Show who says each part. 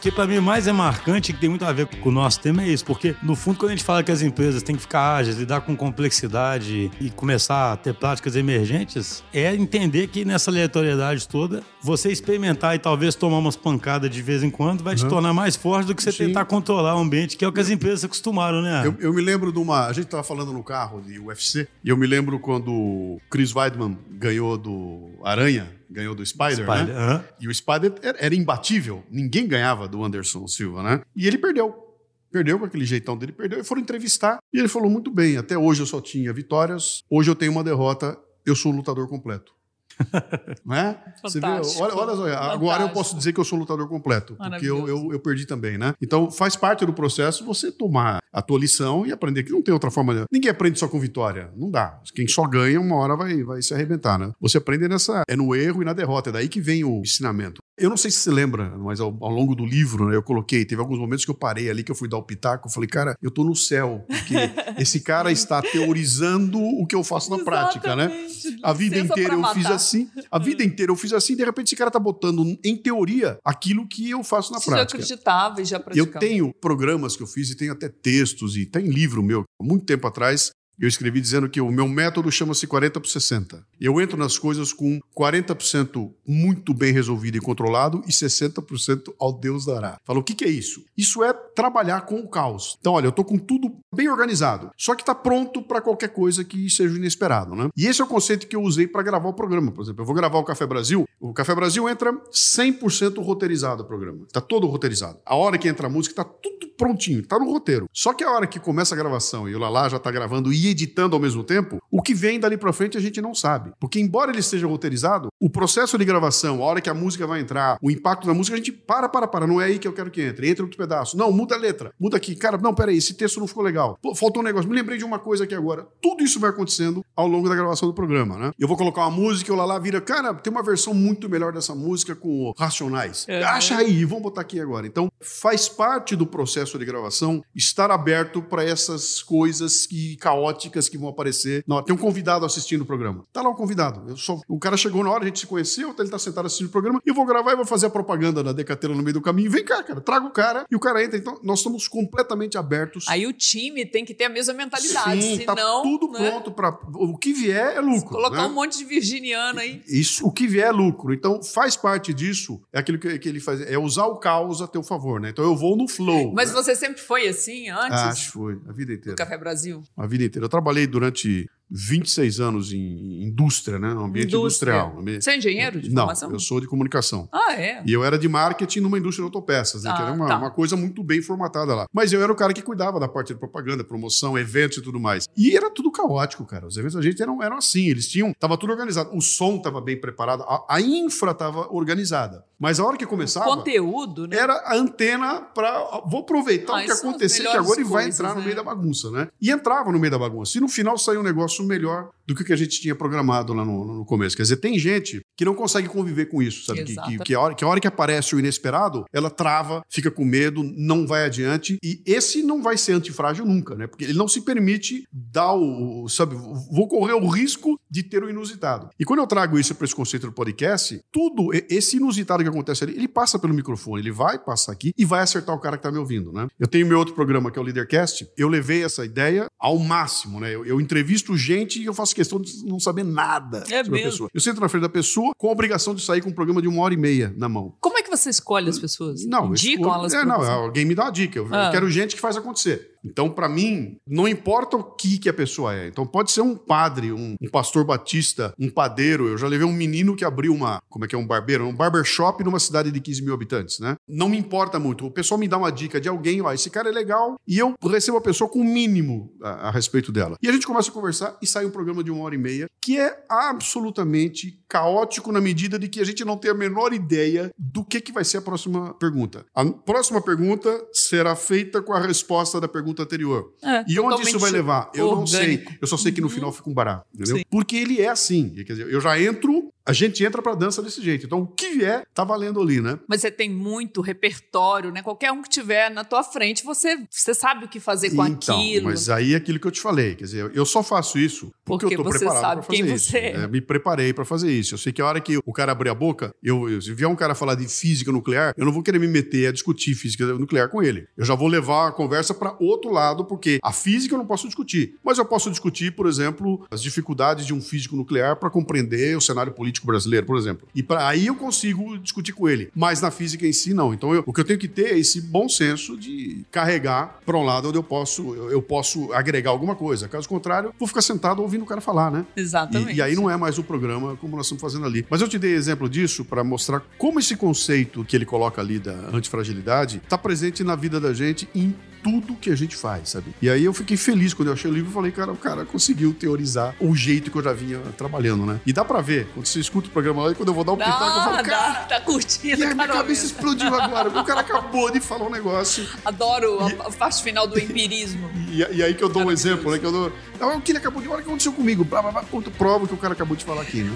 Speaker 1: que para mim mais é marcante, que tem muito a ver com o nosso tema, é isso. Porque, no fundo, quando a gente fala que as empresas têm que ficar ágeis, lidar com complexidade e começar a ter práticas emergentes, é entender que nessa aleatoriedade toda, você experimentar e talvez tomar umas pancadas de vez em quando vai te tornar mais forte do que você
Speaker 2: Sim.
Speaker 1: tentar controlar o ambiente, que é o que as empresas acostumaram, né?
Speaker 2: Eu, eu me lembro de uma. A gente tava falando no carro de UFC, e eu me lembro quando o Chris Weidman ganhou do Aranha, ganhou do Spider,
Speaker 1: Spider,
Speaker 2: né?
Speaker 1: aham.
Speaker 2: E o Spider era, era imbatível. Ninguém ganhava do Anderson Silva, né? E ele perdeu. Perdeu com aquele jeitão dele, perdeu. E foram entrevistar. E ele falou muito bem: até hoje eu só tinha vitórias, hoje eu tenho uma derrota, eu sou um lutador completo. É?
Speaker 3: Fantástico.
Speaker 2: olha, olha agora eu posso dizer que eu sou lutador completo, porque eu, eu, eu perdi também, né? Então faz parte do processo você tomar a tua lição e aprender que não tem outra forma. De... Ninguém aprende só com vitória, não dá. Quem só ganha, uma hora vai, vai se arrebentar, né? Você aprende nessa, é no erro e na derrota, é daí que vem o ensinamento. Eu não sei se você lembra, mas ao, ao longo do livro, né, eu coloquei, teve alguns momentos que eu parei ali, que eu fui dar o pitaco, eu falei, cara, eu tô no céu, porque esse cara está teorizando o que eu faço na prática, né?
Speaker 3: Exatamente.
Speaker 2: A vida
Speaker 3: Licença
Speaker 2: inteira eu fiz assim, a vida inteira eu fiz assim, de repente esse cara tá botando em teoria aquilo que eu faço na
Speaker 3: Você já
Speaker 2: prática.
Speaker 3: acreditava e já
Speaker 2: Eu
Speaker 3: praticava.
Speaker 2: tenho programas que eu fiz e tenho até textos e tem livro meu, há muito tempo atrás, eu escrevi dizendo que o meu método chama-se 40 por 60. Eu entro nas coisas com 40% muito bem resolvido e controlado e 60% ao Deus dará. Fala, o que, que é isso? Isso é trabalhar com o caos. Então, olha, eu tô com tudo bem organizado, só que tá pronto para qualquer coisa que seja inesperado, né? E esse é o conceito que eu usei para gravar o programa, por exemplo. Eu vou gravar o Café Brasil, o Café Brasil entra 100% roteirizado o programa. Tá todo roteirizado. A hora que entra a música tá tudo prontinho, tá no roteiro. Só que a hora que começa a gravação e o Lala já tá gravando e editando ao mesmo tempo, o que vem dali pra frente a gente não sabe. Porque embora ele esteja roteirizado, o processo de gravação, a hora que a música vai entrar, o impacto da música, a gente para, para, para, não é aí que eu quero que entre. Entra outro pedaço. Não, muda a letra. Muda aqui. Cara, não, peraí, esse texto não ficou legal. Pô, faltou um negócio. Me lembrei de uma coisa aqui agora. Tudo isso vai acontecendo ao longo da gravação do programa, né? Eu vou colocar uma música e o Lala vira, cara, tem uma versão muito melhor dessa música com Racionais.
Speaker 3: Uhum.
Speaker 2: Acha aí, vamos botar aqui agora. Então, faz parte do processo de gravação estar aberto para essas coisas que, caóticas que vão aparecer. Não, tem um convidado assistindo o programa. Tá lá um convidado. Eu só, o cara chegou na hora, a gente se conheceu, ele tá sentado assistindo o programa, e eu vou gravar e vou fazer a propaganda da Decatela no meio do caminho. Vem cá, cara, traga o cara e o cara entra. Então, nós estamos completamente abertos.
Speaker 3: Aí o time tem que ter a mesma mentalidade,
Speaker 2: Sim, tá
Speaker 3: senão...
Speaker 2: tudo
Speaker 3: né?
Speaker 2: pronto para o que vier é lucro.
Speaker 3: Colocar
Speaker 2: né?
Speaker 3: um monte de virginiano aí.
Speaker 2: Isso, o que vier é lucro. Então, faz parte disso, é aquilo que, que ele faz, é usar o caos a teu favor, né? Então, eu vou no flow.
Speaker 3: Mas
Speaker 2: né?
Speaker 3: você sempre foi assim, antes
Speaker 2: Acho que foi, a vida
Speaker 3: do
Speaker 2: inteira.
Speaker 3: Café Brasil?
Speaker 2: A vida inteira. Eu trabalhei durante 26 anos em indústria, né? No ambiente
Speaker 3: Indústria.
Speaker 2: industrial. Ambiente-
Speaker 3: Você é engenheiro de
Speaker 2: Não,
Speaker 3: formação?
Speaker 2: eu sou de comunicação.
Speaker 3: Ah, é?
Speaker 2: E eu era de marketing numa indústria de autopeças, né? que
Speaker 3: Ah,
Speaker 2: era uma,
Speaker 3: tá.
Speaker 2: uma coisa muito bem formatada lá. Mas eu era o cara que cuidava da parte de propaganda, promoção, eventos e tudo mais. E era tudo caótico, cara. Os eventos da gente eram, eram assim, eles tinham. Tava tudo organizado. O som tava bem preparado, a, a infra tava organizada. Mas a hora que começava.
Speaker 3: Conteúdo, né?
Speaker 2: Era a antena para. Vou aproveitar
Speaker 3: Ah,
Speaker 2: o que acontecer, que
Speaker 3: melhores
Speaker 2: agora e vai entrar no
Speaker 3: né?
Speaker 2: meio da bagunça, né? E entrava no meio da bagunça. E no final saiu um negócio melhor do que o que a gente tinha programado lá no, no começo. Quer dizer, tem gente que não consegue conviver com isso, sabe? Que, que, que a hora, que a hora que aparece o inesperado, ela trava, fica com medo, não vai adiante. E esse não vai ser antifrágil nunca, né? Porque ele não se permite dar o. Sabe? Vou correr o risco de ter o inusitado. E quando eu trago isso para esse conceito do podcast, tudo, esse inusitado que acontece ali, ele passa pelo microfone, ele vai passar aqui e vai acertar o cara que tá me ouvindo, né? Eu tenho meu outro programa que é o Leadercast, eu levei essa ideia ao máximo, né? Eu, eu entrevisto gente e eu faço questão de não saber nada
Speaker 3: É
Speaker 2: sobre a
Speaker 3: mesmo?
Speaker 2: pessoa. Eu sento na frente da pessoa com a obrigação de sair com um programa de uma hora e meia na mão.
Speaker 3: Como é que você escolhe as pessoas?
Speaker 2: Não, eu
Speaker 3: Indicam
Speaker 2: escolho-
Speaker 3: elas
Speaker 2: é, não, alguém me dá uma dica. Eu, eu
Speaker 3: Ah.
Speaker 2: quero gente que faz acontecer. Então, pra mim, não importa o que, que a pessoa é. Então, pode ser um padre, um, um pastor batista, um padeiro. Eu já levei um menino que abriu uma, como é que é, um barbeiro, um barbershop numa cidade de 15 mil habitantes, né? Não me importa muito. O pessoal me dá uma dica de alguém, ó, esse cara é legal, e eu recebo a pessoa com o mínimo a, a respeito dela. E a gente começa a conversar e sai um programa de uma hora e meia que é absolutamente caótico na medida de que a gente não tem a menor ideia do que, que vai ser a próxima pergunta. A próxima pergunta será feita com a resposta da pergunta anterior.
Speaker 3: É,
Speaker 2: E onde isso vai levar? Eu não sei. Eu só sei que no final fica um barato, entendeu?
Speaker 3: Sim.
Speaker 2: Porque ele é assim. Quer dizer, eu já entro A gente entra pra dança desse jeito. Então, o que vier, tá valendo ali, né?
Speaker 3: Mas você tem muito repertório, né? Qualquer um que tiver na tua frente, você, você sabe o que fazer com
Speaker 2: então,
Speaker 3: aquilo.
Speaker 2: Mas aí é aquilo que eu te falei. Quer dizer, eu só faço isso porque,
Speaker 3: Porque
Speaker 2: eu tô
Speaker 3: você
Speaker 2: preparado pra fazer
Speaker 3: quem
Speaker 2: isso.
Speaker 3: você é.
Speaker 2: É, me preparei pra fazer isso. Eu sei que a hora que o cara abrir a boca, eu, se vier um cara falar de física nuclear, eu não vou querer me meter a discutir física nuclear com ele. Eu já vou levar a conversa pra outro lado, porque a física eu não posso discutir. Mas eu posso discutir, por exemplo, as dificuldades de um físico nuclear para compreender o cenário político brasileiro, por exemplo. E pra, aí eu consigo discutir com ele. Mas na física em si, não. Então eu- o que eu tenho que ter é esse bom senso de carregar para um lado onde eu posso, eu, eu posso agregar alguma coisa. Caso contrário, vou ficar sentado ouvindo o cara falar, né?
Speaker 3: Exatamente.
Speaker 2: E, e aí não é mais o programa como nós estamos fazendo ali. Mas eu te dei exemplo disso para mostrar como esse conceito que ele coloca ali da antifragilidade está presente na vida da gente em tudo que a gente faz, sabe? E aí eu fiquei feliz quando eu achei o livro e falei, cara, o cara conseguiu teorizar o jeito que eu já vinha trabalhando, né? E dá pra ver, quando você escuta o programa lá, e quando eu vou dar o pitaco, eu
Speaker 3: Ah,
Speaker 2: falo, cara,
Speaker 3: dá, tá curtindo,
Speaker 2: e aí minha cabeça explodiu agora, o cara acabou de falar um negócio.
Speaker 3: Adoro a- a parte final do empirismo.
Speaker 2: E, e aí que eu dou um exemplo, né? Que eu dou. Ah, o que ele acabou de. Olha o que aconteceu comigo. Blá, blá, blá, prova que o cara acabou de falar aqui, né?